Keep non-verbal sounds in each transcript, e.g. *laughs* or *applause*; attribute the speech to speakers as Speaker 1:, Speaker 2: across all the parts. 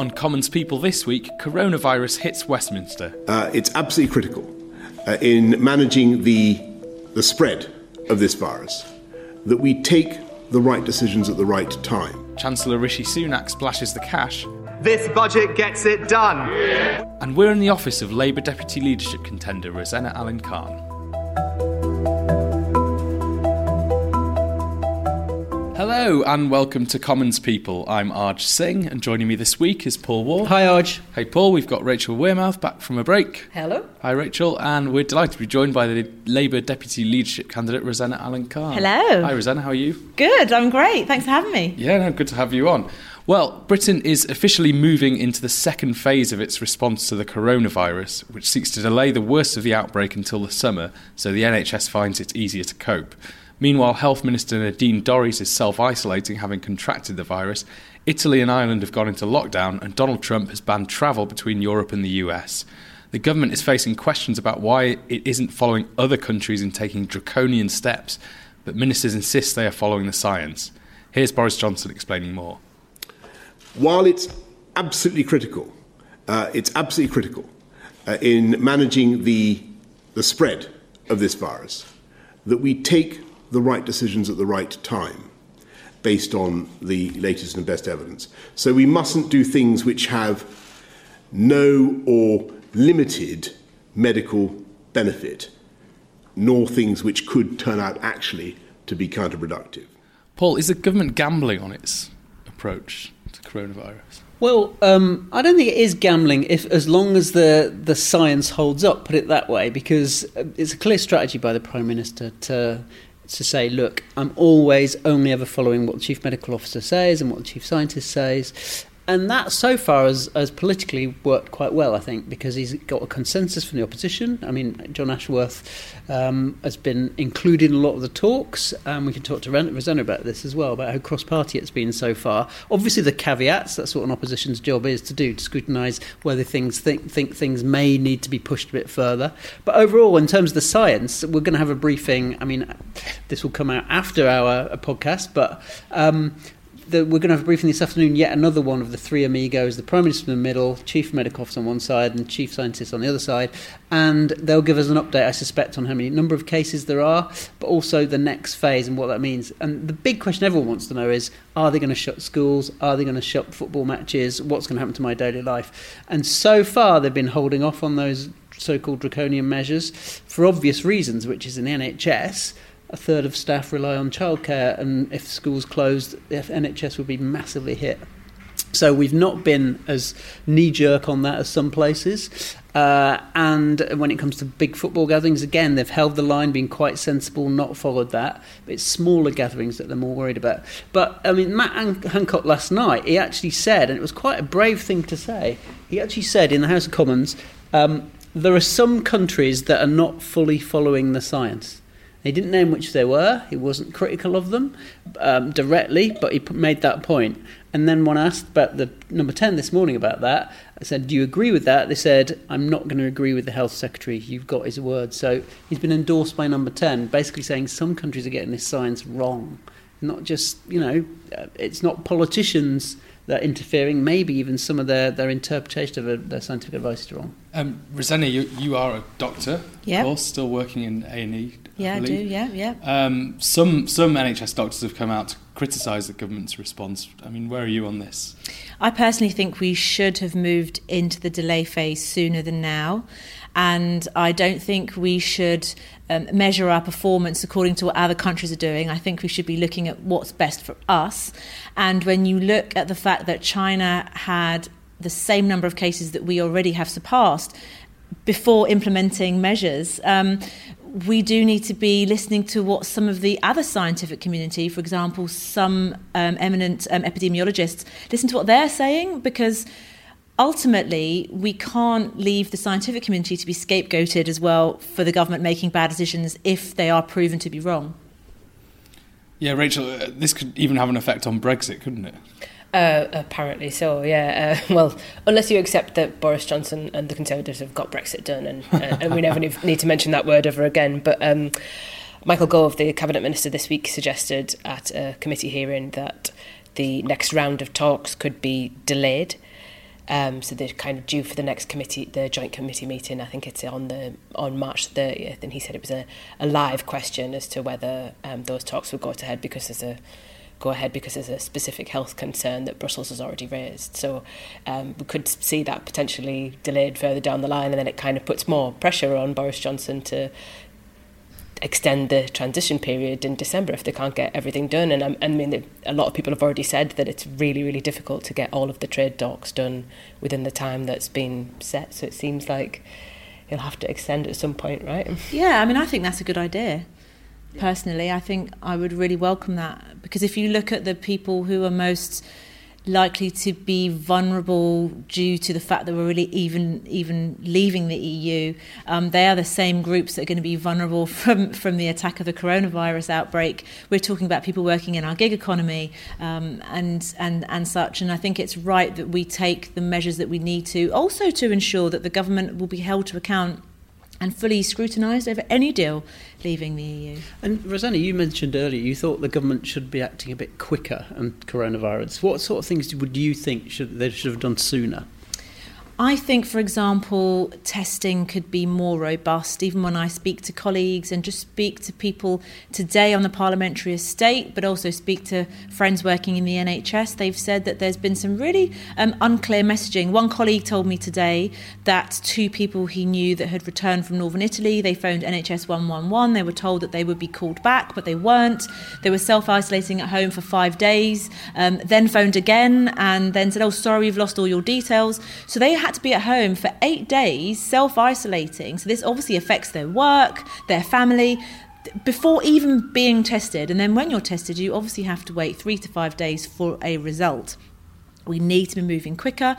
Speaker 1: On Commons People this week, coronavirus hits Westminster.
Speaker 2: Uh, it's absolutely critical uh, in managing the, the spread of this virus that we take the right decisions at the right time.
Speaker 1: Chancellor Rishi Sunak splashes the cash.
Speaker 3: This budget gets it done.
Speaker 1: And we're in the office of Labour Deputy Leadership contender Rosena Allin-Khan. Hello and welcome to Commons People. I'm Arj Singh, and joining me this week is Paul Waugh.
Speaker 4: Hi, Arj.
Speaker 1: Hey, Paul. We've got Rachel Wearmouth back from a break.
Speaker 5: Hello.
Speaker 1: Hi, Rachel, and we're delighted to be joined by the Labour Deputy Leadership candidate Rosena Allin-Khan.
Speaker 5: Hello.
Speaker 1: Hi, Rosena. How are you?
Speaker 5: Good. I'm great. Thanks for having me.
Speaker 1: Yeah, no, good to have you on. Well, Britain is officially moving into the second phase of its response to the coronavirus, which seeks to delay the worst of the outbreak until the summer so the NHS finds it easier to cope. Meanwhile, Health Minister Nadine Dorries is self isolating, having contracted the virus. Italy and Ireland have gone into lockdown, and Donald Trump has banned travel between Europe and the US. The government is facing questions about why it isn't following other countries in taking draconian steps, but ministers insist they are following the science. Here's Boris Johnson explaining more.
Speaker 2: While it's absolutely critical, uh, it's absolutely critical uh, in managing the, the spread of this virus that we take the right decisions at the right time based on the latest and best evidence. So we mustn't do things which have no or limited medical benefit, nor things which could turn out actually to be counterproductive.
Speaker 1: Paul, is the government gambling on its approach to coronavirus?
Speaker 4: Well, um, I don't think it is gambling if, as long as the, the science holds up, put it that way, because it's a clear strategy by the Prime Minister to to say, look, I'm always only ever following what the chief medical officer says and what the chief scientist says. And that so far has, has politically worked quite well, I think, because he's got a consensus from the opposition. I mean, Jon Ashworth um, has been included in a lot of the talks. and we can talk to Rosena about this as well, about how cross party it's been so far. Obviously, the caveats, that's what an opposition's job is to do, to scrutinise whether things think, think things may need to be pushed a bit further. But overall, in terms of the science, we're going to have a briefing. I mean, this will come out after our podcast, but. Um, the, we're going to have a briefing this afternoon. Yet another one of the three amigos: the prime minister in the middle, chief medical officer on one side, and chief scientist on the other side. And they'll give us an update, I suspect, on how many number of cases there are, but also the next phase and what that means. And the big question everyone wants to know is: Are they going to shut schools? Are they going to shut football matches? What's going to happen to my daily life? And so far, they've been holding off on those so-called draconian measures for obvious reasons, which is in the NHS a third of staff rely on childcare, and if schools closed, the NHS would be massively hit. So we've not been as knee jerk on that as some places. Uh, and when it comes to big football gatherings, again, they've held the line, been quite sensible, not followed that. But it's smaller gatherings that they're more worried about. But I mean, Matt Hancock last night, he actually said, and it was quite a brave thing to say, he actually said in the House of Commons, um, there are some countries that are not fully following the science. He didn't name which they were. He wasn't critical of them um, directly, but he made that point. And then when I asked about the number 10 this morning about that, I said, Do you agree with that? They said, I'm not going to agree with the health secretary. You've got his word. So he's been endorsed by number 10, basically saying some countries are getting this science wrong. Not just, you know, uh, it's not politicians that are interfering, maybe even some of their, their interpretation of their scientific advice is wrong.
Speaker 1: Um, Rosena, you, you are a doctor,
Speaker 5: yeah.
Speaker 1: of course, still working in A&E.
Speaker 5: Yeah, I do, yeah, yeah.
Speaker 1: Um, some, some NHS doctors have come out to criticise the government's response. I mean, where are you on this?
Speaker 5: I personally think we should have moved into the delay phase sooner than now. And I don't think we should um, measure our performance according to what other countries are doing. I think we should be looking at what's best for us. And when you look at the fact that China had the same number of cases that we already have surpassed before implementing measures, um, we do need to be listening to what some of the other scientific community, for example, some um, eminent um, epidemiologists, listen to what they're saying because ultimately we can't leave the scientific community to be scapegoated as well for the government making bad decisions if they are proven to be wrong.
Speaker 1: Yeah, Rachel, uh, this could even have an effect on Brexit, couldn't it?
Speaker 6: Uh, apparently so, yeah. Uh, *laughs* well, unless you accept that Boris Johnson and the Conservatives have got Brexit done, and, uh, and we never need to mention that word ever again. But um, Michael Gove, the Cabinet Minister this week, suggested at a committee hearing that the next round of talks could be delayed. Um, so they're kind of due for the next committee, the joint committee meeting. I think it's on the on March 30th, and he said it was a, a live question as to whether um, those talks would go ahead because there's a go ahead because there's a specific health concern that Brussels has already raised. So um, we could see that potentially delayed further down the line, and then it kind of puts more pressure on Boris Johnson to extend the transition period in December if they can't get everything done. And I, mean, a lot of people have already said that it's really, really difficult to get all of the trade docs done within the time that's been set. So it seems like he'll have to extend at some point, right?
Speaker 5: Yeah, I mean, I think that's a good idea personally. I think I would really welcome that because if you look at the people who are most likely to be vulnerable due to the fact that we're really even even leaving the EU. Um, they are the same groups that are going to be vulnerable *laughs* from from the attack of the coronavirus outbreak. We're talking about people working in our gig economy um, and and and such. And I think it's right that we take the measures that we need to, also to ensure that the government will be held to account and fully scrutinised over any deal leaving the EU.
Speaker 4: And Rosena, you mentioned earlier you thought the government should be acting a bit quicker on coronavirus. What sort of things would you think should they should have done sooner?
Speaker 5: I think, for example, testing could be more robust. Even when I speak to colleagues and just speak to people today on the parliamentary estate, but also speak to friends working in the NHS, they've said that there's been some really um, unclear messaging. One colleague told me today that two people he knew that had returned from northern Italy, they phoned NHS 111. They were told that they would be called back, but they weren't. They were self isolating at home for five days, um, then phoned again and then said, Oh, sorry, we've lost all your details. So they had had to be at home for eight days self isolating. So this obviously affects their work, their family, before even being tested. And then when you're tested, you obviously have to wait three to five days for a result. We need to be moving quicker.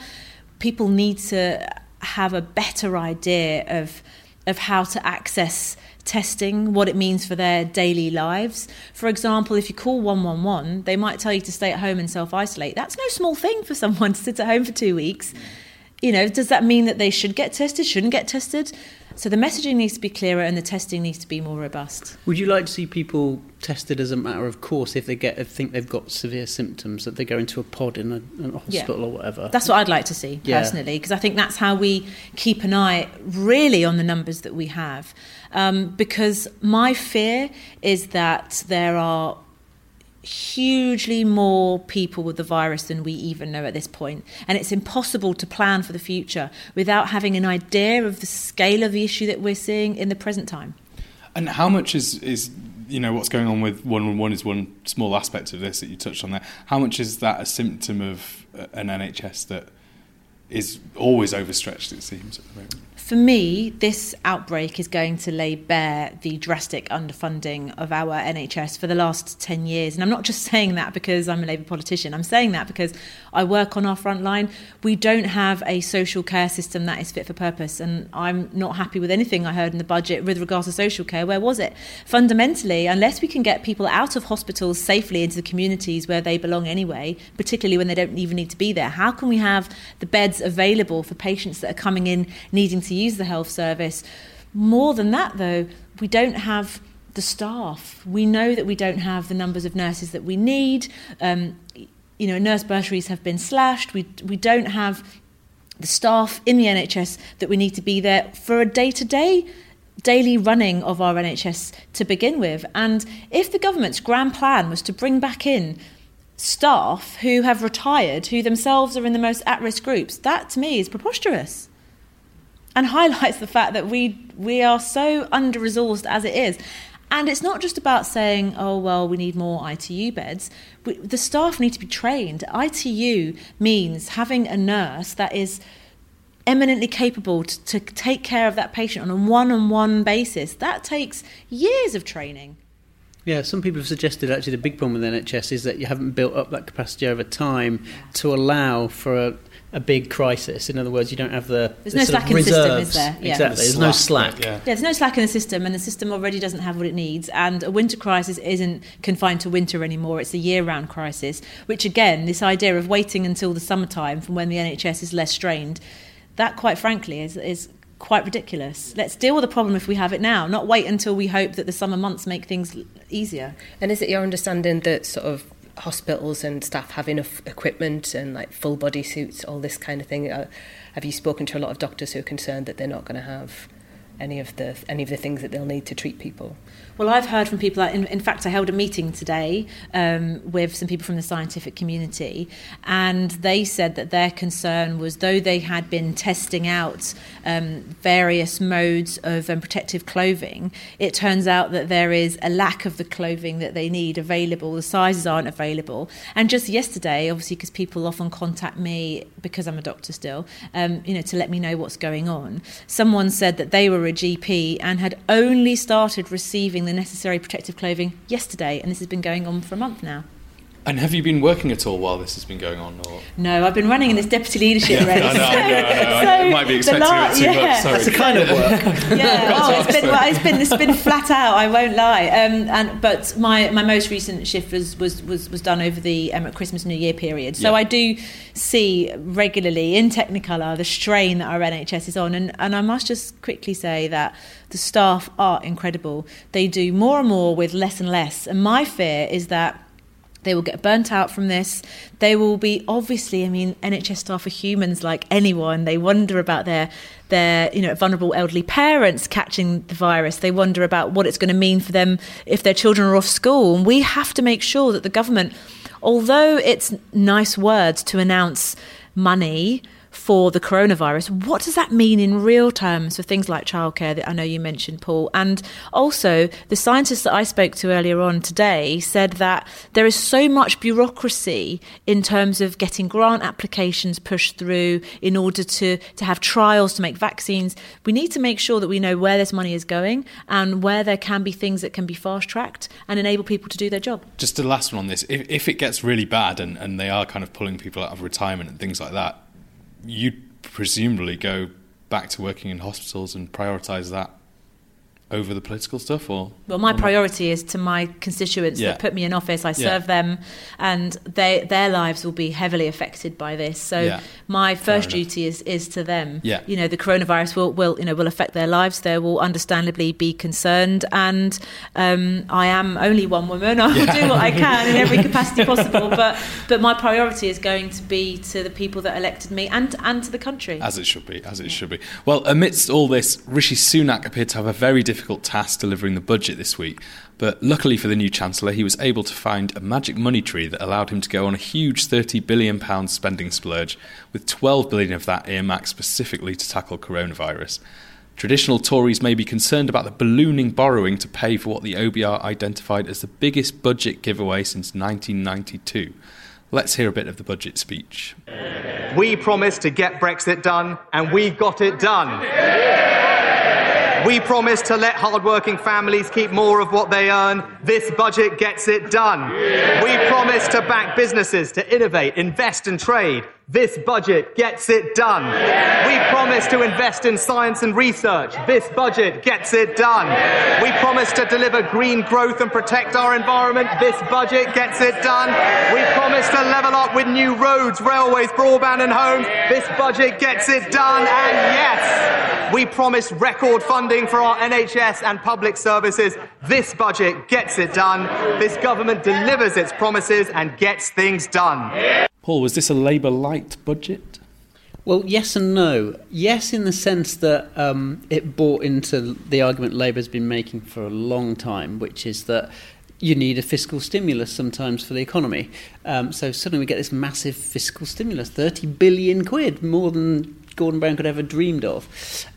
Speaker 5: People need to have a better idea of of how to access testing, what it means for their daily lives. For example, if you call 111, they might tell you to stay at home and self isolate. That's no small thing for someone *laughs* to sit at home for two weeks you know, does that mean that they should get tested, shouldn't get tested? So the messaging needs to be clearer and the testing needs to be more robust.
Speaker 4: Would you like to see people tested as a matter of course if they get if think they've got severe symptoms that they go into a pod in a, a hospital yeah. or whatever?
Speaker 5: That's what I'd like to see yeah. personally because I think that's how we keep an eye really on the numbers that we have. Um, because my fear is that there are hugely more people with the virus than we even know at this point. And it's impossible to plan for the future without having an idea of the scale of the issue that we're seeing in the present time.
Speaker 1: And how much is, is you know, what's going on with 111 is one small aspect of this that you touched on there. How much is that a symptom of uh, an NHS that is always overstretched, it seems, at the moment?
Speaker 5: For me, this outbreak is going to lay bare the drastic underfunding of our NHS for the last 10 years. And I'm not just *laughs* saying that because I'm a Labour politician, I'm saying that because I work on our front line. We don't have a social care system that is fit for purpose. And I'm not happy with anything I heard in the budget with regards to social care. Where was it? Fundamentally, unless we can get people out of hospitals safely into the communities where they belong anyway, particularly when they don't even need to be there, how can we have the beds available for patients that are coming in needing to use the health service. More than that, though, we don't have the staff. We know that we don't have the numbers of nurses that we need. Um, you know, nurse bursaries have been slashed. We, we don't have the staff in the NHS that we need to be there for a day to day daily running of our NHS to begin with. And if the government's grand plan was to bring back in staff who have retired, who themselves are in the most at risk groups, that to me is preposterous and *laughs* highlights the fact that we we are so under resourced as it is. And it's not just about saying, oh, well, we need more ITU beds. We, the staff need to be trained. ITU means having a nurse that is eminently capable to, to take care of that patient on a one-on-one basis, that takes years of training.
Speaker 4: Yeah, some people have suggested actually the big problem with NHS is that you haven't built up that capacity over time to allow for a, a big crisis. In other words, you don't have the
Speaker 5: There's
Speaker 4: the
Speaker 5: no slack in the system, is
Speaker 4: reserves.
Speaker 5: there? Yeah.
Speaker 4: Exactly. There's no slack.
Speaker 1: Yeah.
Speaker 5: Yeah, there's no slack in the system, and the system already doesn't have what it needs. And a winter crisis isn't confined to winter anymore; it's a year-round crisis. Which, again, this idea of waiting until the summertime from when the NHS is less strained, that, quite frankly, is is quite ridiculous. Let's deal with the problem if we have it now, not wait until we hope that the summer months make things easier.
Speaker 6: And is it your understanding that sort of hospitals and staff have enough equipment and like full body suits, all this kind of thing? Uh, have you spoken to a lot of doctors who are concerned that they're not going to have any of the any of the things that they'll need to treat people?
Speaker 5: Well, I've heard from people. In, in fact, I held a meeting today um, with some people from the scientific community, and they said that their concern was though they had been testing out um, various modes of um, protective clothing, it turns out that there is a lack of the clothing that they need available. The sizes aren't available. And just yesterday, obviously, because people often contact me because I'm a doctor still, um, you know, to let me know what's going on. Someone said that they were a GP and had only started receiving the necessary protective clothing yesterday, and this has been going on for a month now.
Speaker 1: And have you been working at all while this has been going on? Or?
Speaker 5: No, I've been running in this deputy leadership race.
Speaker 1: I know, I know, I know. *laughs* I might be
Speaker 5: the
Speaker 1: expecting a bit too much, sorry.
Speaker 4: That's the kind of work. *laughs* *laughs*
Speaker 5: yeah, oh, it's been well, it's been it's been flat out. I won't lie. Um, and but my, my most recent shift was was was, was done over the um, Christmas New Year period. So
Speaker 1: Yeah.
Speaker 5: I do see regularly in Technicolor the strain that our NHS is on, and and I must just quickly say that the staff are incredible. They do more and more with less and less. And my fear is that they will get burnt out from this. They will be obviously, I mean, NHS staff are humans like anyone. They wonder about their their you know vulnerable elderly parents catching the virus. They wonder about what it's going to mean for them if their children are off school. And we have to make sure that the government, although it's nice words to announce money for the coronavirus. What does that mean in real terms for things like childcare that I know you mentioned, Paul? And also, the scientists that I spoke to earlier on today said that there is so much bureaucracy in terms of getting grant applications pushed through in order to, to have trials to make vaccines. We need to make sure that we know where this money is going and where there can be things that can be fast tracked and enable people to do their job.
Speaker 1: Just the last one on this. If, if it gets really bad and, and they are kind of pulling people out of retirement and things like that, you'd presumably go back to working in hospitals and prioritise that over the political stuff, or
Speaker 5: Well, my
Speaker 1: or not?
Speaker 5: priority is to my constituents
Speaker 1: Yeah.
Speaker 5: that put me in office. I
Speaker 1: Yeah.
Speaker 5: serve them, and they their lives will be heavily affected by this. So
Speaker 1: Yeah.
Speaker 5: my first
Speaker 1: enough.
Speaker 5: duty is is to them.
Speaker 1: Yeah.
Speaker 5: You know, the coronavirus will will you know will affect their lives. They will understandably be concerned, and um, I am only one woman. *laughs* I will do what I can in every *laughs* capacity possible. But but my priority is going to be to the people that elected me and and to the country.
Speaker 1: As it should be, as it should be. Well, amidst all this, Rishi Sunak appeared to have a very difficult task delivering the budget this week. But luckily for the new Chancellor, he was able to find a magic money tree that allowed him to go on a huge £30 billion spending splurge, with £12 billion of that earmarked specifically to tackle coronavirus. Traditional Tories may be concerned about the ballooning borrowing to pay for what the OBR identified as the biggest budget giveaway since 1992. Let's hear a bit of the budget speech.
Speaker 3: We promised to get Brexit done, and we got it done. We promise to let hard-working families keep more of what they earn. This budget gets it done. We promise to back businesses to innovate, invest and trade. This budget gets it done. We promise to invest in science and research. This budget gets it done. We promise to deliver green growth and protect our environment. This budget gets it done. We promise to level up with new roads, railways, broadband and homes. This budget gets it done. And yes, we promise record funding for our NHS and public services. This budget gets it done. This government delivers its promises and gets things done.
Speaker 1: Paul, was this a Labour light budget?
Speaker 4: Well, yes and no. Yes, in the sense that um, it bought into the argument Labour's been making for a long time, which is that you need a fiscal stimulus sometimes for the economy. Um, so suddenly we get this massive fiscal stimulus, 30 billion quid, more than Gordon Brown could ever dreamed of.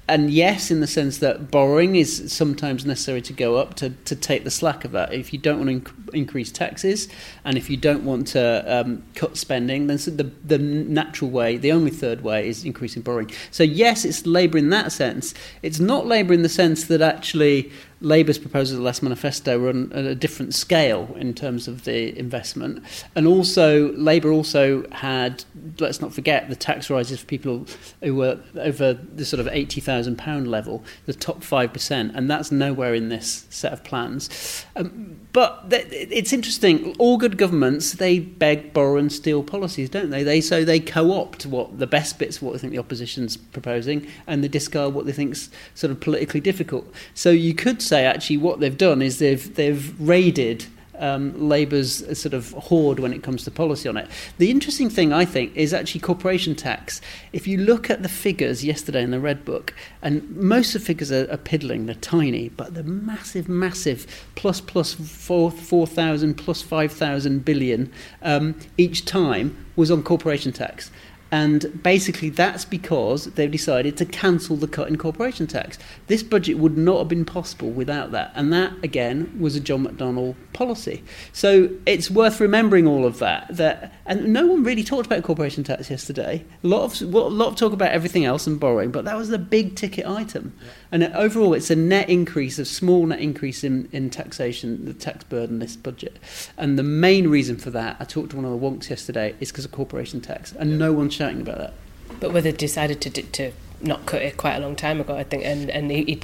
Speaker 4: And yes, in the sense that borrowing is sometimes necessary to go up to, to take the slack of that. If you don't want to inc- increase taxes and if you don't want to um, cut spending, then the, the natural way, the only third way, is increasing borrowing. So, yes, it's Labour in that sense. It's not Labour in the sense that actually Labour's proposals, the last manifesto, were on a different scale in terms of the investment. And also, Labour also had, let's not forget, the tax rises for people who were over the sort of £80,000 level, the top 5%, and that's nowhere in this set of plans. Um, but th- it's interesting, all good governments, they beg, borrow, and steal policies, don't they? they so they co opt what the best bits of what they think the opposition's proposing, and they discard what they think's sort of politically difficult. So you could say actually what they've done is they've they've raided um, Labour's sort of hoard when it comes to policy on it. The interesting thing, I think, is actually corporation tax. If you look at the figures yesterday in the Red Book, and most of the figures are, are piddling, they're tiny, but the massive, massive plus plus 4,000 plus 5,000 billion um, each time was on corporation tax. And basically, that's because they've decided to cancel the cut in corporation tax. This budget would not have been possible without that. And that, again, was a John McDonnell policy. So it's worth remembering all of that. That And no one really talked about corporation tax yesterday. A lot of, a lot of talk about everything else and borrowing, but that was the big ticket item. Yeah. And overall, it's a net increase, a small net increase in, in taxation, the tax burden this budget. And the main reason for that, I talked to one of the wonks yesterday, is because of corporation tax. And yeah. no one's shouting about that.
Speaker 6: But whether decided to, to not cut it quite a long time ago, I think, and, and he, he,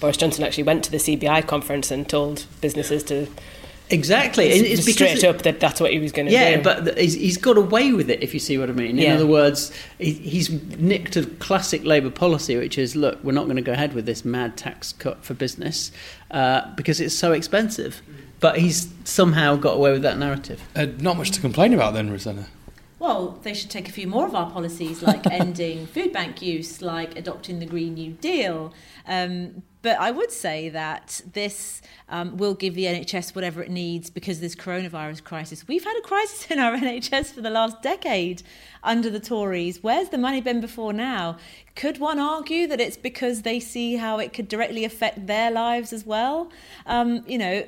Speaker 6: Boris Johnson actually went to the CBI conference and told businesses to
Speaker 4: Exactly,
Speaker 6: it's, it's straight up that that's what he was going to
Speaker 4: yeah,
Speaker 6: do.
Speaker 4: Yeah, but he's, he's got away with it, if you see what I mean. In yeah. other words, he, he's nicked a classic Labour policy, which is, look, we're not going to go ahead with this mad tax cut for business uh, because it's so expensive. But he's somehow got away with that narrative.
Speaker 1: Uh, not much to complain about then, Rosena.
Speaker 5: Well, they should take a few more of our policies, like *laughs* ending food bank use, like adopting the Green New Deal. Um, but I would say that this um, will give the NHS whatever it needs because of this coronavirus crisis. We've had a crisis *laughs* in our NHS for the last decade under the Tories. Where's the money been before now? Could one argue that it's because they see how it could directly affect their lives as well? Um, you know,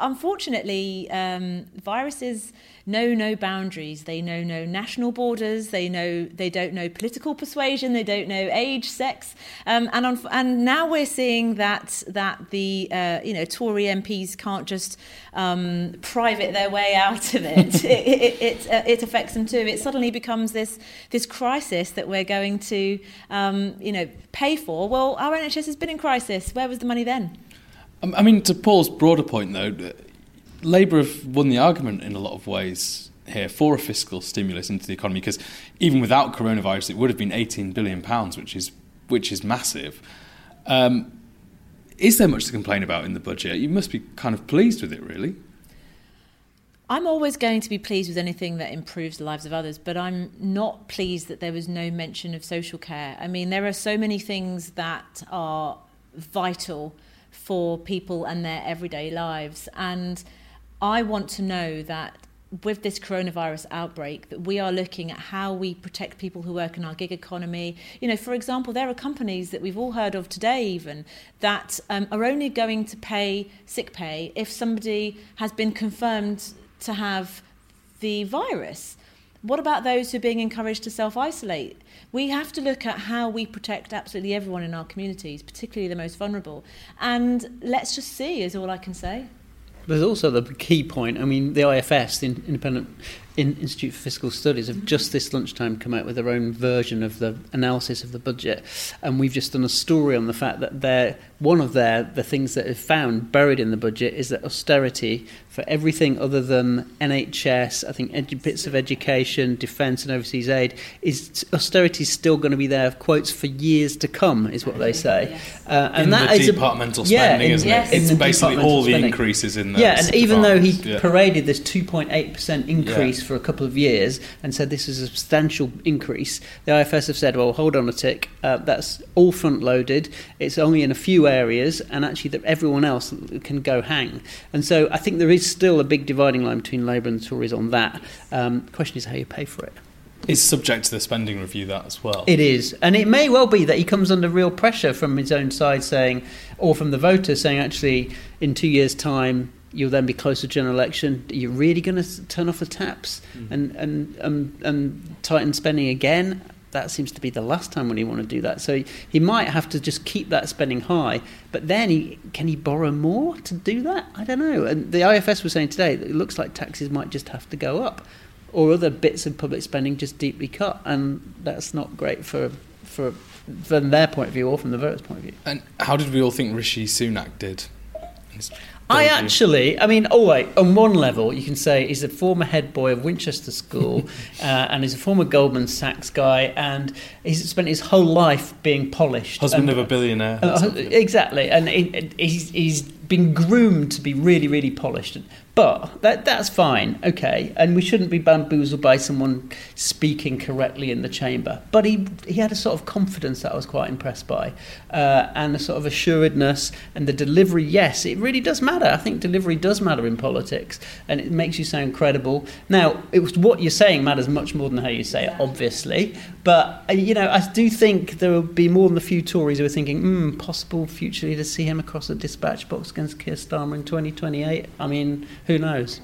Speaker 5: unfortunately, um, viruses know no boundaries. They know no national borders. They know they don't know political persuasion. They don't know age, sex, um, and on, and now we're seeing that that the uh, you know Tory MPs can't just um, private their way out of *laughs* it. it, it, it, uh, it, affects them too. It suddenly becomes this this crisis that we're going to um, you know pay for. Well, our NHS has been in crisis. Where was the money then?
Speaker 1: Um, I mean, to Paul's broader point, though, Labour have won the argument in a lot of ways here for a fiscal stimulus into the economy because even without coronavirus, it would have been 18 billion pounds, which is which is massive. Um, is there much to complain about in the budget? You must be kind of pleased with it, really.
Speaker 5: I'm always going to be pleased with anything that improves the lives of others, but I'm not pleased that there was no mention of social care. I mean, there are so many things that are vital for people and their everyday lives. And I want to know that with this coronavirus outbreak that we are looking at how we protect people who work in our gig economy. You know, for example, there are companies that we've all heard of today even that um, are only going to pay sick pay if somebody has been confirmed to have the virus. What about those who are being encouraged to self isolate? We have to look at how we protect absolutely everyone in our communities, particularly the most vulnerable. And let's just see, is all I can say.
Speaker 4: There's also the key point. I mean, the IFS, the Independent Institute for Fiscal Studies, have just this lunchtime come out with their own version of the analysis of the budget, and we've just done a story on the fact that they're one of their the things that is found buried in the budget is that austerity for everything other than NHS, I think edu- bits of education, defence, and overseas aid is austerity is still going to be there. Quotes for years to come is what they say,
Speaker 1: yes. uh, and in that the is departmental a, spending, yeah, isn't yes. it? It's basically all the spending. increases in
Speaker 4: the yeah. And even though he yeah. paraded this 2.8 percent increase yeah. for a couple of years and said this is a substantial increase, the IFS have said, well, hold on a tick, uh, that's all front loaded. It's only in a few areas, and actually that everyone else can go hang. And so I think there is still a big dividing line between Labour and Tories on that. Um, the question is how you pay for it. it.
Speaker 1: is subject to the spending review that as well.
Speaker 4: It is, and it may well be that he comes under real pressure from his own side, saying, or from the voters saying, actually, in two years' time, you'll then be close to general election. Are you really going to turn off the taps mm. and and um, and tighten spending again? That seems to be the last time when he want to do that. So he, might have to just keep that spending high. But then he can he borrow more to do that? I don't know. And the IFS was saying today that it looks like taxes might just have to go up or other bits of public spending just deeply cut, and that's not great for for from their point of view or from the voters' point of view.
Speaker 1: And how did we all think Rishi Sunak did?
Speaker 4: I actually, I mean, oh wait, on one level, you can say he's a former head boy of Winchester School, *laughs* uh, and he's a former Goldman Sachs guy, and he's spent his whole life being polished.
Speaker 1: Husband and, of a billionaire.
Speaker 4: Uh, exactly, and he, he's he's been groomed to be really, really polished. But that that's fine, okay, and we shouldn't be bamboozled by someone speaking correctly in the chamber. But he he had a sort of confidence that I was quite impressed by, uh, and a sort of assuredness and the delivery. Yes, it really does matter. I think delivery does matter in politics, and it makes you sound credible. Now, it was what you're saying matters much more than how you say it, obviously. But uh, you know, I do think there will be more than a few Tories who are thinking, hmm, possible future leader see him across the dispatch box against Keir Starmer in 2028. I mean who knows?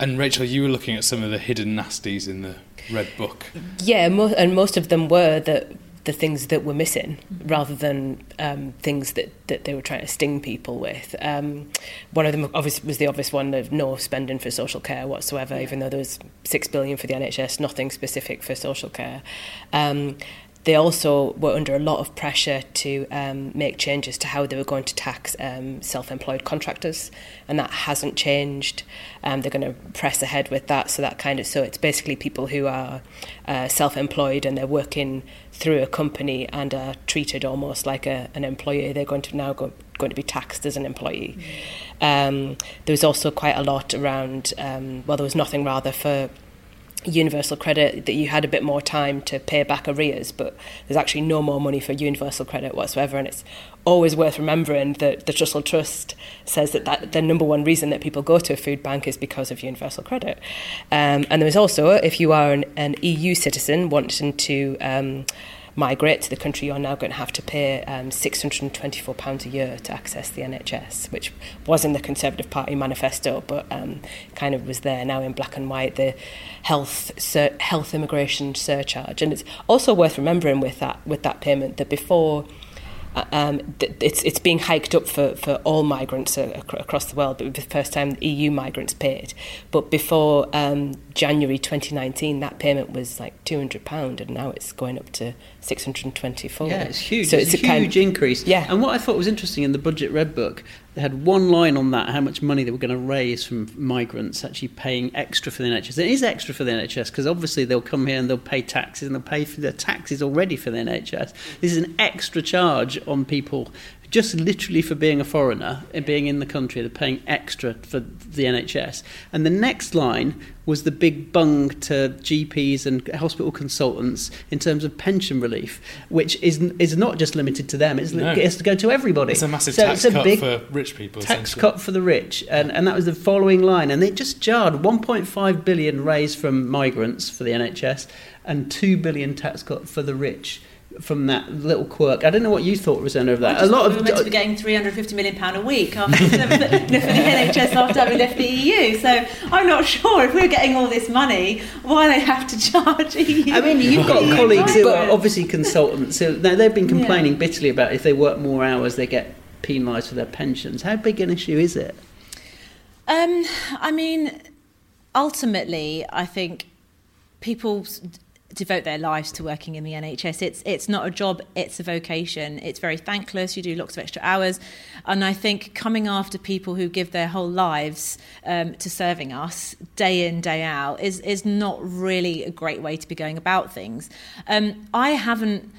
Speaker 1: And Rachel, you were looking at some of the hidden nasties in the Red Book.
Speaker 6: Yeah, mo- and most of them were the the things that were missing, rather than um, things that, that they were trying to sting people with. Um, one of them obviously was the obvious one of no spending for social care whatsoever, even though there was six billion for the NHS, nothing specific for social care. Um, they also were under a lot of pressure to um, make changes to how they were going to tax um, self-employed contractors, and that hasn't changed. Um, they're going to press ahead with that, so that kind of so it's basically people who are uh, self-employed and they're working through a company and are treated almost like a, an employee. They're going to now go, going to be taxed as an employee. Mm. Um, there was also quite a lot around. Um, well, there was nothing rather for universal credit that you had a bit more time to pay back arrears but there's actually no more money for universal credit whatsoever. And it's always worth remembering that the Trussell Trust says that, that the number one reason that people go to a food bank is because of universal credit. Um, and there's also if you are an, an EU citizen wanting to um, migrate to the country, you're now going to have to pay um, £624 a year to access the NHS, which was in the Conservative Party manifesto, but um, kind of was there now in black and white, the health sur- health immigration surcharge. And it's also worth remembering with that, with that payment that before um, it's it's being hiked up for, for all migrants across the world. But it was the first time EU migrants paid. But before um, January 2019, that payment was like 200 pound, and now it's going up to 624.
Speaker 4: Yeah, it's huge. So it's, it's a, huge kind, increase.
Speaker 6: Yeah.
Speaker 4: And what I thought was interesting in the budget red book they had one line on that, how much money they were going to raise from migrants actually paying extra for the NHS. It is extra for the NHS because obviously they'll come here and they'll pay taxes and they'll pay for their taxes already for the NHS. This is an extra charge on people just literally for being a foreigner and being in the country, they're paying extra for the NHS. And the next line was the big bung to GPs and hospital consultants in terms of pension relief, which is is not just limited to them; it's, no. it has to go to everybody.
Speaker 1: It's a massive so tax a cut for rich people.
Speaker 4: Tax cut for the rich, and and that was the following line, and it just jarred 1.5 billion raised from migrants for the NHS, and 2 billion tax cut for the rich from that little quirk. I don't know what you thought, Rosena, of that.
Speaker 5: A lot we were meant to be getting 350 million pound a week after *laughs* for, the, NHS after we left the EU. So I'm not *laughs* sure if we're getting all this money, why they have to charge EU.
Speaker 4: I mean, you've got colleagues who are obviously consultants. So they've been complaining yeah. bitterly about if they work more hours, they get penalised for their pensions. How big an issue is it?
Speaker 5: Um, I mean, ultimately, I think people devote their lives to working in the NHS. It's it's not a job, it's a vocation. It's very thankless. You do lots of extra hours, and I think coming after people who give their whole lives um, to serving us day in day out is is not really a great way to be going about things. Um, I haven't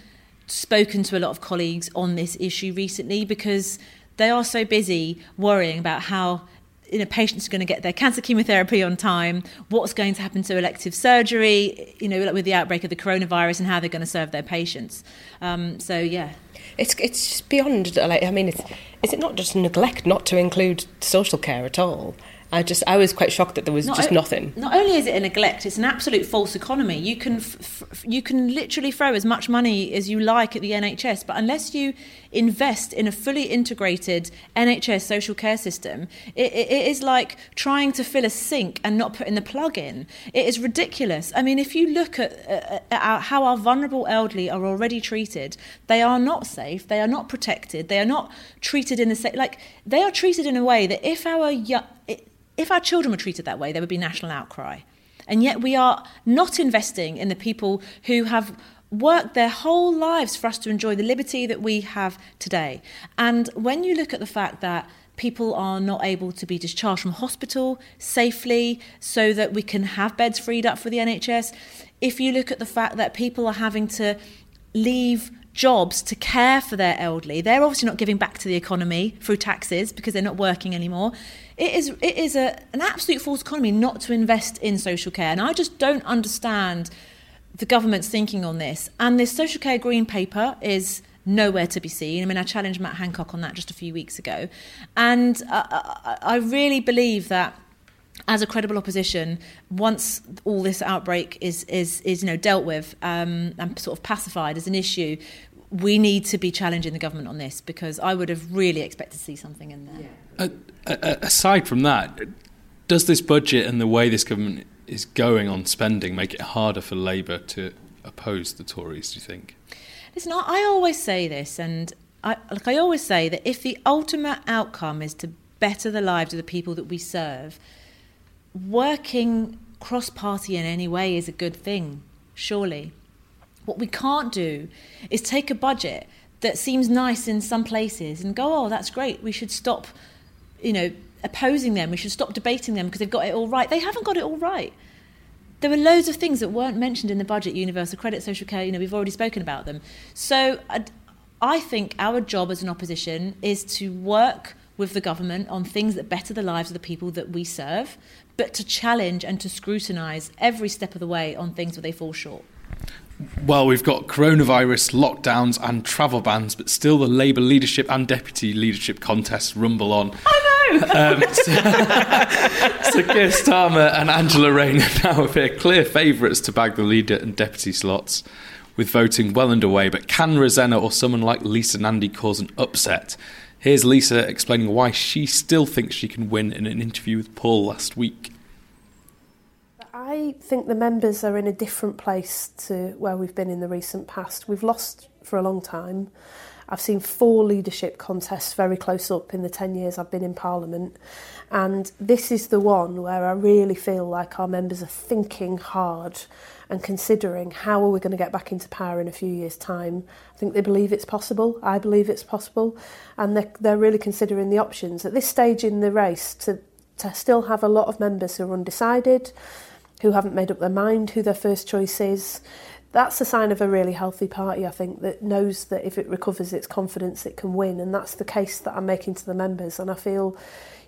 Speaker 5: spoken to a lot of colleagues on this issue recently because they are so busy worrying about how you know, patients are going to get their cancer chemotherapy on time, what's going to happen to elective surgery, you know, like with the outbreak of the coronavirus and how they're going to serve their patients. Um, so, yeah.
Speaker 6: It's, it's just beyond, like, I mean, it's, is it not just neglect not to include social care at all? I just I was quite shocked that there was
Speaker 5: Not
Speaker 6: just
Speaker 5: o-
Speaker 6: nothing.
Speaker 5: Not only is it a neglect, it's an absolute false economy. You can f- f- you can literally throw as much money as you like at the NHS, but unless you invest in a fully integrated NHS social care system, it, it, it is like trying to fill a sink and not putting the plug in. It is ridiculous. I mean, if you look at, at, at our, how our vulnerable elderly are already treated, they are not safe. They are not protected. They are not treated in the same like they are treated in a way that if our young if our children were treated that way, there would be national outcry. And yet we are not investing in the people who have worked their whole lives for us to enjoy the liberty that we have today. And when you look at the fact that people are not able to be discharged from hospital safely so that we can have beds freed up for the NHS, if you look at the fact that people are having to leave jobs to care for their elderly. They're obviously not giving back to the economy through taxes because they're not working anymore. It is it is a, an absolute false economy not to invest in social care, and I just don't understand the government's thinking on this. And this social care green paper is nowhere to be seen. I mean, I challenged Matt Hancock on that just a few weeks ago, and uh, I, I really believe that as a credible opposition, once all this outbreak is is is you know dealt with um, and sort of pacified as an issue, we need to be challenging the government on this because I would have really expected to see something in there.
Speaker 1: Uh, uh, aside from that, does this budget and the way this government is going on spending make it harder for Labour to oppose the Tories? Do you think?
Speaker 5: Listen, I, I always say this, and I, like I always say that if the ultimate outcome is to better the lives of the people that we serve, working cross party in any way is a good thing, surely. What we can't do is take a budget that seems nice in some places and go, oh, that's great, we should stop, you know, opposing them, we should stop debating them because they've got it all right. They haven't got it all right. There were loads of things that weren't mentioned in the budget, universal credit, social care, you know, we've already spoken about them. So I, I think our job as an opposition is to work with the government on things that better the lives of the people that we serve, but to challenge and to scrutinise every step of the way on things where they fall short.
Speaker 1: Well, we've got coronavirus, lockdowns, and travel bans, but still the Labour leadership and deputy leadership contests rumble on.
Speaker 5: I know!
Speaker 1: Um, so, *laughs* so Keir Starmer and Angela Rayner *laughs* now appear clear favourites to bag the leader and deputy slots, with voting well underway. But can Rosena or someone like Lisa Nandy cause an upset? Here's Lisa explaining why she still thinks she can win in an interview with Paul last week.
Speaker 7: I think the members are in a different place to where we've been in the recent past. We've lost for a long time. I've seen four leadership contests very close up in the 10 years I've been in Parliament. And this is the one where I really feel like our members are thinking hard and considering how are we going to get back into power in a few years' time. I think they believe it's possible. I believe it's possible. And they're, they're really considering the options. At this stage in the race, to, to still have a lot of members who are undecided, who haven't made up their mind who their first choice is, that's a sign of a really healthy party, I think, that knows that if it recovers its confidence, it can win. And that's the case that I'm making to the members. And I feel,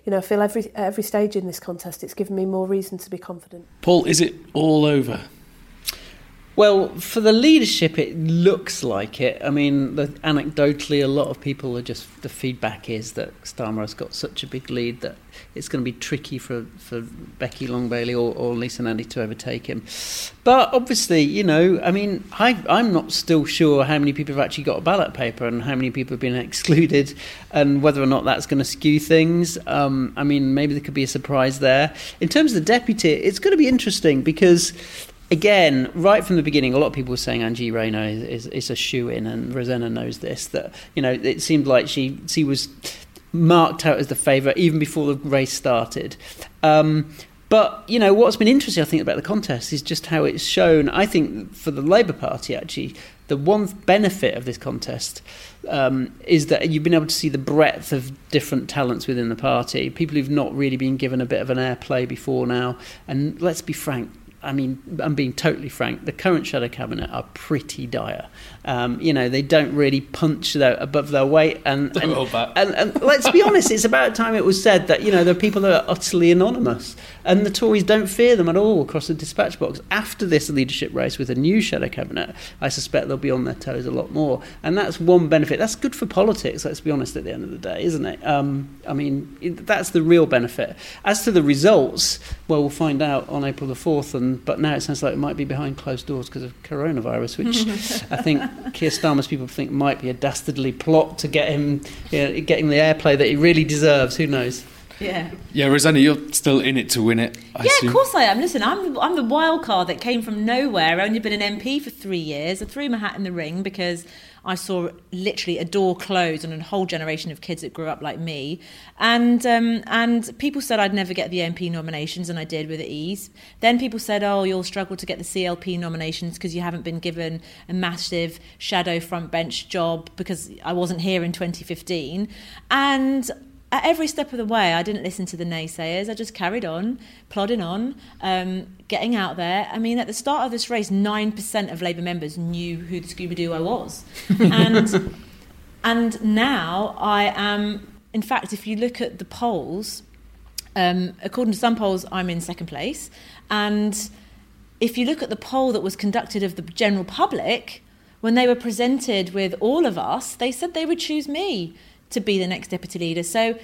Speaker 7: you know, I feel every, every stage in this contest, it's given me more reason to be confident.
Speaker 1: Paul, is it all over?
Speaker 4: Well, for the leadership, it looks like it. I mean, the, anecdotally, a lot of people are just the feedback is that Starmer has got such a big lead that it's going to be tricky for, for Becky Long-Bailey or, or Lisa Nandy to overtake him. But obviously, you know, I mean, I, I'm not still sure how many people have actually got a ballot paper and how many people have been *laughs* excluded and whether or not that's going to skew things. Um, I mean, maybe there could be a surprise there. In terms of the deputy, it's going to be interesting because again, right from the beginning, a lot of people were saying Angie Rayner is, is, is a shoe in, and Rosena knows this. That you know, it seemed like she she was marked out as the favourite even before the race started. Um, but you know what's been interesting, I think, about the contest is just how it's shown. I think for the Labour Party, actually, the one benefit of this contest um, is that you've been able to see the breadth of different talents within the party. People who've not really been given a bit of an airplay before now, and let's be frank, I mean, I'm being totally frank. The current shadow cabinet are pretty dire. Um, you know, they don't really punch their, above their weight. And *laughs* and, and, and, let's be honest, it's about time it was said that you know there are people are utterly anonymous, and the Tories don't fear them at all across the dispatch box. After this leadership race with a new shadow cabinet, I suspect they'll be on their toes a lot more, and that's one benefit. That's good for politics. Let's be honest. At the end of the day, isn't it? Um, I mean, that's the real benefit. As to the results, well, we'll find out on April the fourth and but now it sounds like it might be behind closed doors because of coronavirus, which *laughs* I think Keir Starmer's people think might be a dastardly plot to get him you know, getting the airplay that he really deserves. Who knows?
Speaker 5: Yeah.
Speaker 1: Yeah, Rosena, you're still in it to win it.
Speaker 5: I yeah, assume. of course I am. Listen, I'm the, I'm the wild card that came from nowhere. I've only been an MP for three years. I threw my hat in the ring because I saw literally a door close on a whole generation of kids that grew up like me. And um, and people said I'd never get the MP nominations, and I did with ease. Then people said, oh, you'll struggle to get the CLP nominations because you haven't been given a massive shadow front bench job because I wasn't here in 2015. And at every step of the way, I didn't listen to the naysayers. I just carried on, plodding on, um, getting out there. I mean, at the start of this race, 9% of Labour members knew who the Scooby Doo I was. *laughs* and, and now I am, in fact, if you look at the polls, um, according to some polls, I'm in second place. And if you look at the poll that was conducted of the general public, when they were presented with all of us, they said they would choose me to be the next deputy leader. So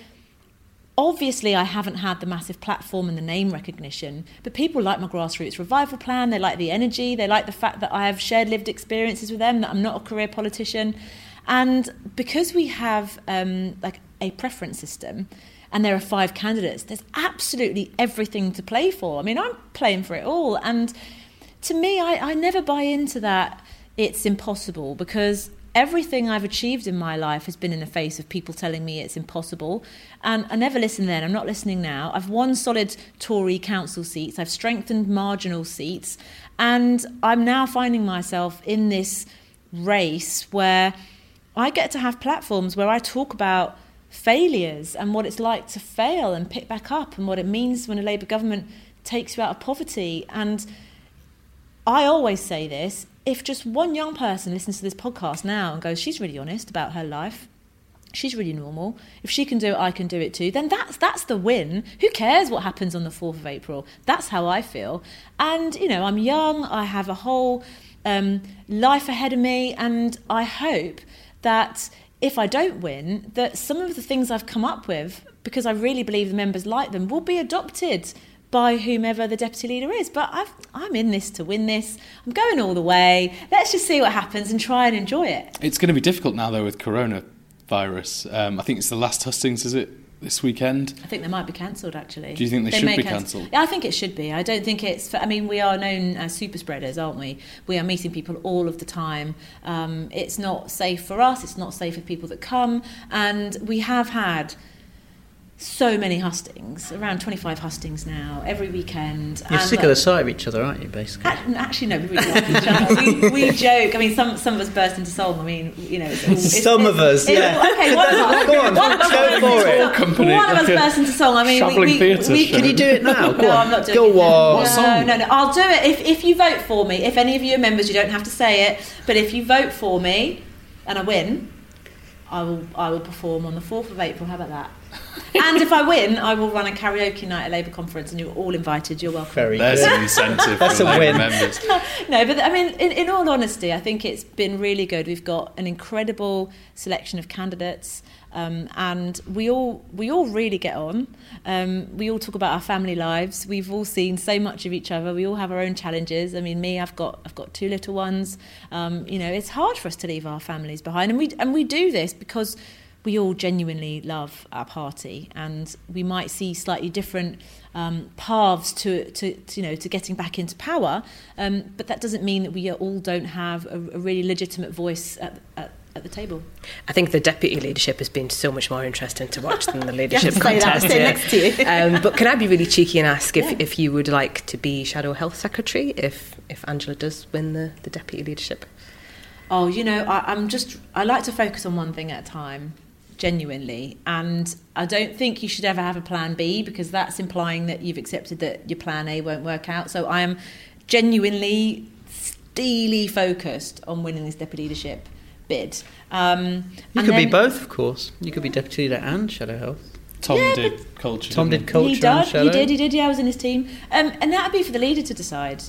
Speaker 5: obviously I haven't had the massive platform and the name recognition, but people like my grassroots revival plan, they like the energy, they like the fact that I have shared lived experiences with them, that I'm not a career politician. And because we have um, like a preference system, and there are five candidates, there's absolutely everything to play for. I mean, I'm playing for it all. And to me, I, I never buy into that it's impossible because everything I've achieved in my life has been in the face of people telling me it's impossible. And I never listened then, I'm not listening now. I've won solid Tory council seats, I've strengthened marginal seats, and I'm now finding myself in this race where I get to have platforms where I talk about failures and what it's like to fail and pick back up and what it means when a Labour government takes you out of poverty. And I always say this if just one young person listens to this podcast now and goes, she's really honest about her life, she's really normal. If she can do it, I can do it too. Then that's that's the win. Who cares what happens on the fourth of April? That's how I feel. And you know, I'm young. I have a whole um, life ahead of me, and I hope that if I don't win, that some of the things I've come up with, because I really believe the members like them, will be adopted by whomever the deputy leader is. But i am in this to win this. I'm going all the way. Let's just see what happens and try and enjoy it.
Speaker 1: It's going to be difficult now, though, with coronavirus. Um, I think it's the last hustings, is it? This weekend,
Speaker 5: I think they might be cancelled. Actually,
Speaker 1: do you think they, they should be cancelled?
Speaker 5: Yeah, I think it should be. I don't think it's. For, I mean, we are known as super spreaders, aren't we? We are meeting people all of the time. Um, it's not safe for us. It's not safe for people that come, and we have had so many hustings, around 25 hustings now, every weekend.
Speaker 4: You're and sick of the uh, sight of each other, aren't you, basically?
Speaker 5: Actually, no, we really like each other. We, we, *laughs* joke. I mean, some, some of us burst into song. I mean, you know. It's,
Speaker 4: it's, some of us, yeah.
Speaker 5: okay, one of us.
Speaker 4: Go on, one, go for it.
Speaker 1: Company,
Speaker 5: one of us burst into song. I mean, we, we, we,
Speaker 4: Can you do it now? *laughs* Go
Speaker 5: no,
Speaker 4: on.
Speaker 5: I'm not doing
Speaker 4: go
Speaker 5: it.
Speaker 4: on.
Speaker 5: What song? No, no, I'll do it if, if you vote for me. If any of you are members, you don't have to say it. But if you vote for me and I win, I will, I will perform on the 4th of April. How about that? And if I win, I will run a karaoke night at Labour conference, and you're all invited. You're welcome.
Speaker 4: Very
Speaker 1: There's
Speaker 4: good.
Speaker 1: an incentive
Speaker 4: That's
Speaker 1: for
Speaker 4: a win.
Speaker 1: members. *laughs*
Speaker 5: no, but I mean, in, in all honesty, I think it's been really good. We've got an incredible selection of candidates. Um, and we all we all really get on. Um, we all talk about our family lives. We've all seen so much of each other. We all have our own challenges. I mean, me, I've got I've got two little ones. Um, you know, it's hard for us to leave our families behind, and we and we do this because we all genuinely love our party, and we might see slightly different um, paths to, to, to, you know to getting back into power. Um, but that doesn't mean that we all don't have a, a really legitimate voice at, at at the table.
Speaker 6: I think the deputy leadership has been so much more interesting to watch than the *laughs* leadership contest.
Speaker 5: That, next to you. *laughs*
Speaker 6: um, but can I be really cheeky and ask if, yeah. if you would like to be shadow health secretary if if Angela does win the, the deputy leadership?
Speaker 5: Oh, you know, I, I'm just I like to focus on one thing at a time genuinely. And I don't think you should ever have a plan B because that's implying that you've accepted that your plan A won't work out. So I am genuinely steely focused on winning this deputy leadership bid. Um,
Speaker 4: You
Speaker 5: and
Speaker 4: could be both, of course. You could be deputy leader and shadow health.
Speaker 1: Tom
Speaker 5: Yeah,
Speaker 1: did culture.
Speaker 4: Tom
Speaker 1: didn't
Speaker 4: culture
Speaker 5: he
Speaker 4: and
Speaker 5: did,
Speaker 4: shadow.
Speaker 5: he did, he did. Yeah, I was in his team, um, and that would be for the leader to decide.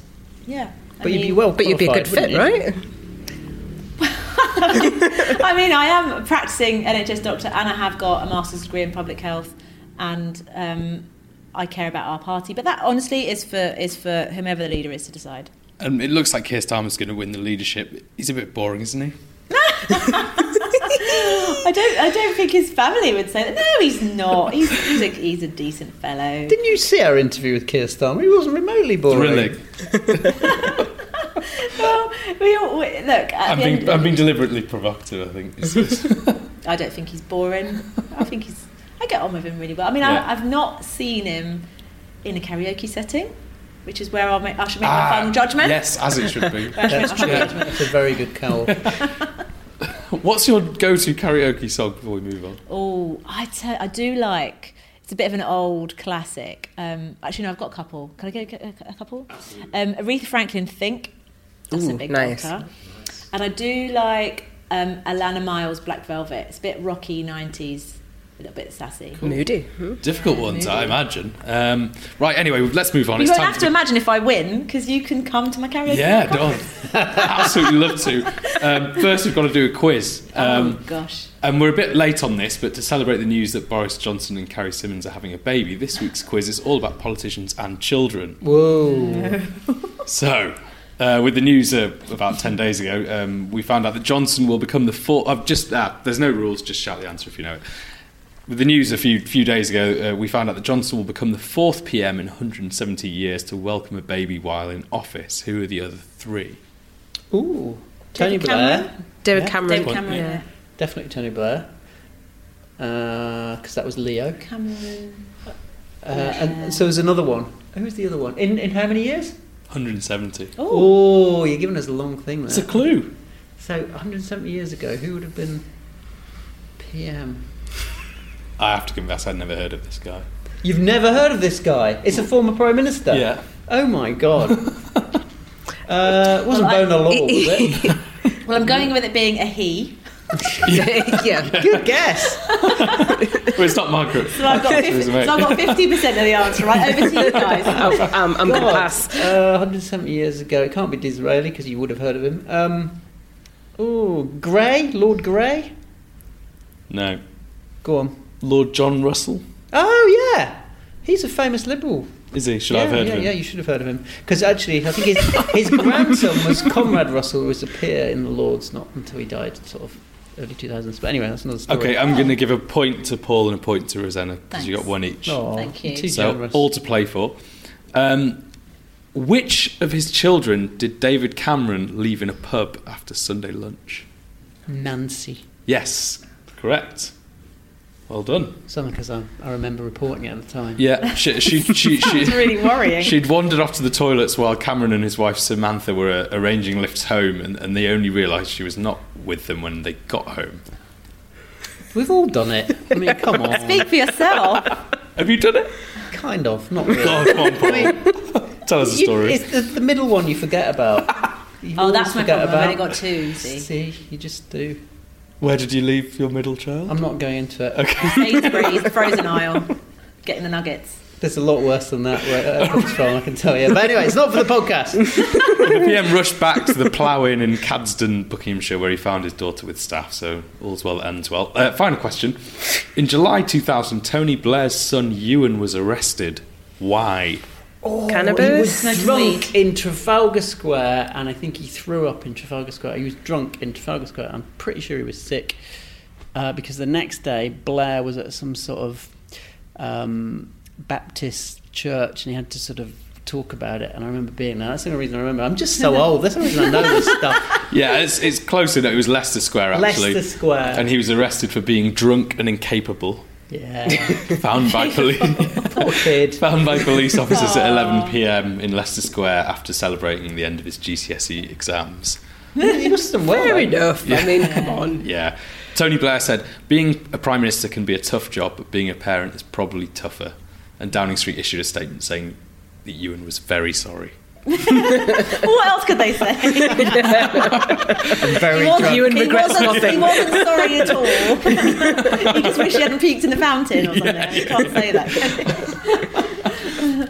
Speaker 5: Yeah, I
Speaker 4: But you'd be well
Speaker 6: But you'd be a good fit, right? *laughs*
Speaker 5: I mean, I am a practicing NHS doctor, and I have got a master's degree in public health, and um, I care about our party. But that honestly is for is for whomever the leader is to decide.
Speaker 1: And it looks like Keir Starmer's going to win the leadership. He's a bit boring, isn't he? *laughs*
Speaker 5: I don't. I don't think his family would say that. No, he's not. He's he's a, he's a decent fellow.
Speaker 4: Didn't you see our interview with Keir Starmer? He wasn't remotely boring.
Speaker 1: Really? *laughs*
Speaker 5: Well, *laughs* we all, we, look. At
Speaker 1: I'm being, I'm being deliberately provocative, I think. It's *laughs* *laughs*
Speaker 5: I don't think he's boring. I think he's. I get on with him really well. I mean,
Speaker 1: Yeah.
Speaker 5: I, I've not seen him in a karaoke setting, which is where I'll make, I should make
Speaker 1: Ah,
Speaker 5: my final judgment.
Speaker 1: Yes, as it should be.
Speaker 5: Where I should make
Speaker 4: That's,
Speaker 5: my final
Speaker 4: yeah,
Speaker 5: judgment.
Speaker 4: that's a very good call.
Speaker 1: What's your go-to karaoke song before we move on?
Speaker 5: Oh, I do like. It's a bit of an old classic. Um, actually, no, I've got a couple. Can I get a, a- a couple? Um, Aretha Franklin, "Think." That's a
Speaker 6: Ooh,
Speaker 5: big
Speaker 6: nice.
Speaker 5: belter. And I do like um, Alannah Myles, "Black Velvet." It's a bit rocky, '90s, a little bit sassy.
Speaker 6: Moody. Hmm?
Speaker 1: Difficult ones, I imagine. Um, right, anyway, let's move on.
Speaker 5: You
Speaker 1: it's
Speaker 5: won't
Speaker 1: time
Speaker 5: have to imagine if I win because you can come to my karaoke.
Speaker 1: Yeah,
Speaker 5: conference.
Speaker 1: Don. *laughs* Absolutely love to. Um, first, we've got to do a quiz. Um,
Speaker 5: oh gosh.
Speaker 1: And we're a bit late on this, but to celebrate the news that Boris Johnson and Carrie Symonds are having a baby, this week's quiz is all about politicians and children.
Speaker 4: Whoa. *laughs*
Speaker 1: So, uh, with the news uh, about 10 days ago, um, we found out that Johnson will become the fourth. I've just, ah, there's no rules, just shout the answer if you know it. With the news a few few days ago, uh, we found out that Johnson will become the fourth PM in 170 years to welcome a baby while in office. Who are the other three?
Speaker 4: Ooh. Tony
Speaker 5: David
Speaker 4: Blair.
Speaker 5: Cameron?
Speaker 6: David
Speaker 4: Yeah.
Speaker 6: Cameron.
Speaker 5: David Cameron.
Speaker 6: Yeah.
Speaker 5: Yeah.
Speaker 4: Definitely Tony Blair. Because that was Leo.
Speaker 5: Cameron.
Speaker 4: Uh, and so there's another one. Who's the other one? In in how many years?
Speaker 1: 170.
Speaker 5: Oh,
Speaker 4: Oh, you're giving us a long thing
Speaker 1: It's a clue.
Speaker 4: So 170 years ago, who would have been PM?
Speaker 1: I have to confess, I'd never heard of this guy.
Speaker 4: You've never heard of this guy? It's a former prime minister.
Speaker 1: Yeah.
Speaker 4: Oh my god. *laughs* uh, it wasn't
Speaker 5: Well, I-
Speaker 4: Bonar Law, was it? *laughs*
Speaker 5: well, I'm going with it being a he. *laughs*
Speaker 6: yeah.
Speaker 4: Good guess.
Speaker 1: Well, it's not Margaret.
Speaker 5: So I've got 50, so I've got 50% of the answer. Right over to you guys. *laughs*
Speaker 6: Oh, um, I'm going to
Speaker 4: God.
Speaker 6: pass.
Speaker 4: Uh, 170 years ago. It can't be Disraeli because you would have heard of him. Um, oh, Grey? Lord Grey?
Speaker 1: No.
Speaker 4: Go on.
Speaker 1: Lord John Russell?
Speaker 4: Oh, yeah. He's a famous liberal.
Speaker 1: Is he? Should
Speaker 4: yeah,
Speaker 1: I have heard
Speaker 4: yeah,
Speaker 1: of him?
Speaker 4: yeah, you should have heard of him. Because actually, I think his, his grandson was Conrad Russell, who was a peer in the Lords, not until he died, sort of early 2000s. But anyway, that's another story.
Speaker 1: Okay, I'm going to give a point to Paul and a point to Rosena because you got one each.
Speaker 4: Aw,
Speaker 5: Thank you.
Speaker 4: Too
Speaker 1: so
Speaker 4: generous.
Speaker 1: all to play for. Um, which of his children did David Cameron leave in a pub after Sunday lunch?
Speaker 4: Nancy.
Speaker 1: Yes, correct. Well done.
Speaker 4: Something because I, I remember reporting it at the time.
Speaker 1: Yeah, she she *laughs* she, she,
Speaker 5: It's really worrying.
Speaker 1: She'd wandered off to the toilets while Cameron and his wife Samantha were uh, arranging lifts home, and, and they only realised she was not with them when they got home.
Speaker 4: We've all done it. I mean, *laughs* come on.
Speaker 5: Speak for yourself.
Speaker 1: Have you done it?
Speaker 4: Kind of, not *laughs* really.
Speaker 1: Oh, come on, Paul. Tell us a
Speaker 4: You-
Speaker 1: story.
Speaker 4: it's the, the middle one you forget about. You
Speaker 5: Oh,
Speaker 4: always
Speaker 5: that's my
Speaker 4: forget
Speaker 5: problem. I've only got two, see.
Speaker 4: See, you just do.
Speaker 1: Where did you leave your middle child?
Speaker 4: I'm not going into it.
Speaker 1: Okay. *laughs*
Speaker 5: Sainsbury's, the frozen aisle, getting the nuggets.
Speaker 4: There's a lot worse than that where it comes from, I can tell you. But anyway, it's not for the podcast. *laughs*
Speaker 1: The PM rushed back to the plough inn in Cadsden, Buckinghamshire, where he found his daughter with staff. So all's well that ends well. Uh, final question: In July 2000, Tony Blair's son Ewan was arrested. Why?
Speaker 4: He
Speaker 6: Cannabis?
Speaker 4: was
Speaker 5: Smoking
Speaker 4: drunk
Speaker 5: weed.
Speaker 4: in Trafalgar Square, and I think he threw up in Trafalgar Square. He was drunk in Trafalgar Square. I'm pretty sure he was sick uh, because the next day Blair was at some sort of um, Baptist church, and he had to sort of talk about it. And I remember being there. That's the only reason I remember. I'm just so *laughs* old. That's the reason I know this stuff. *laughs*
Speaker 1: Yeah, it's, it's close enough. It was Leicester Square actually.
Speaker 4: Leicester Square.
Speaker 1: And he was arrested for being drunk and incapable.
Speaker 4: Yeah,
Speaker 1: Found by *laughs* police.
Speaker 4: poor kid.
Speaker 1: Found by police officers at 11 p.m. in Leicester Square after celebrating the end of his GCSE exams.
Speaker 4: he must have done well.
Speaker 6: Fair
Speaker 4: though.
Speaker 6: enough. I mean, come on.
Speaker 1: Yeah. Tony Blair said, "Being a prime minister can be a tough job, but being a parent is probably tougher." And Downing Street issued a statement saying that Ewan was very sorry. *laughs*
Speaker 5: what else could they say? *laughs*
Speaker 6: very
Speaker 5: he wasn't,
Speaker 6: Ewan
Speaker 5: he
Speaker 6: regrets
Speaker 5: wasn't,
Speaker 6: nothing.
Speaker 5: He wasn't sorry at all. *laughs* he just wished he hadn't peeked in the fountain or something. You can't say that.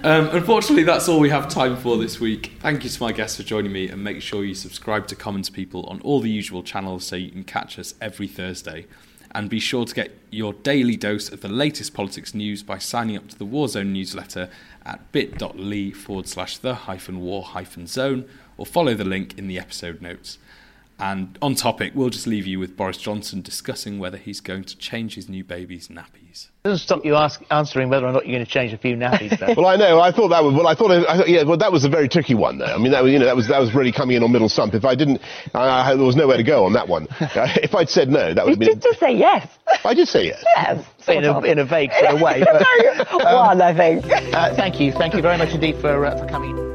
Speaker 1: Um, unfortunately, that's all we have time for this week. Thank you to my guests for joining me, and make sure you subscribe to Commons People on all the usual channels so you can catch us every Thursday. And be sure to get your daily dose of the latest politics news by signing up to the Warzone newsletter at bit.ly forward slash the hyphen war hyphen zone or follow the link in the episode notes. And on topic, we'll just leave you with Boris Johnson discussing whether he's going to change his new baby's nappies.
Speaker 8: doesn't stop you ask, answering whether or not you're going to change a few nappies. Though. *laughs*
Speaker 2: Well, I know. I thought that was. Well, I thought. I thought yeah. Well, that was a very tricky one, though. I mean, that was. You know, that was that was really coming in on middle stump. If I didn't, I, I, there was nowhere to go on that one. *laughs* Uh, if I'd said no, that would
Speaker 9: You
Speaker 2: have been.
Speaker 9: did just say yes.
Speaker 2: I did say yes.
Speaker 9: Yes.
Speaker 8: in, a, in a vague sort of way. *laughs* But,
Speaker 9: One, I think.
Speaker 8: uh, thank you, thank you very much indeed for uh, for coming.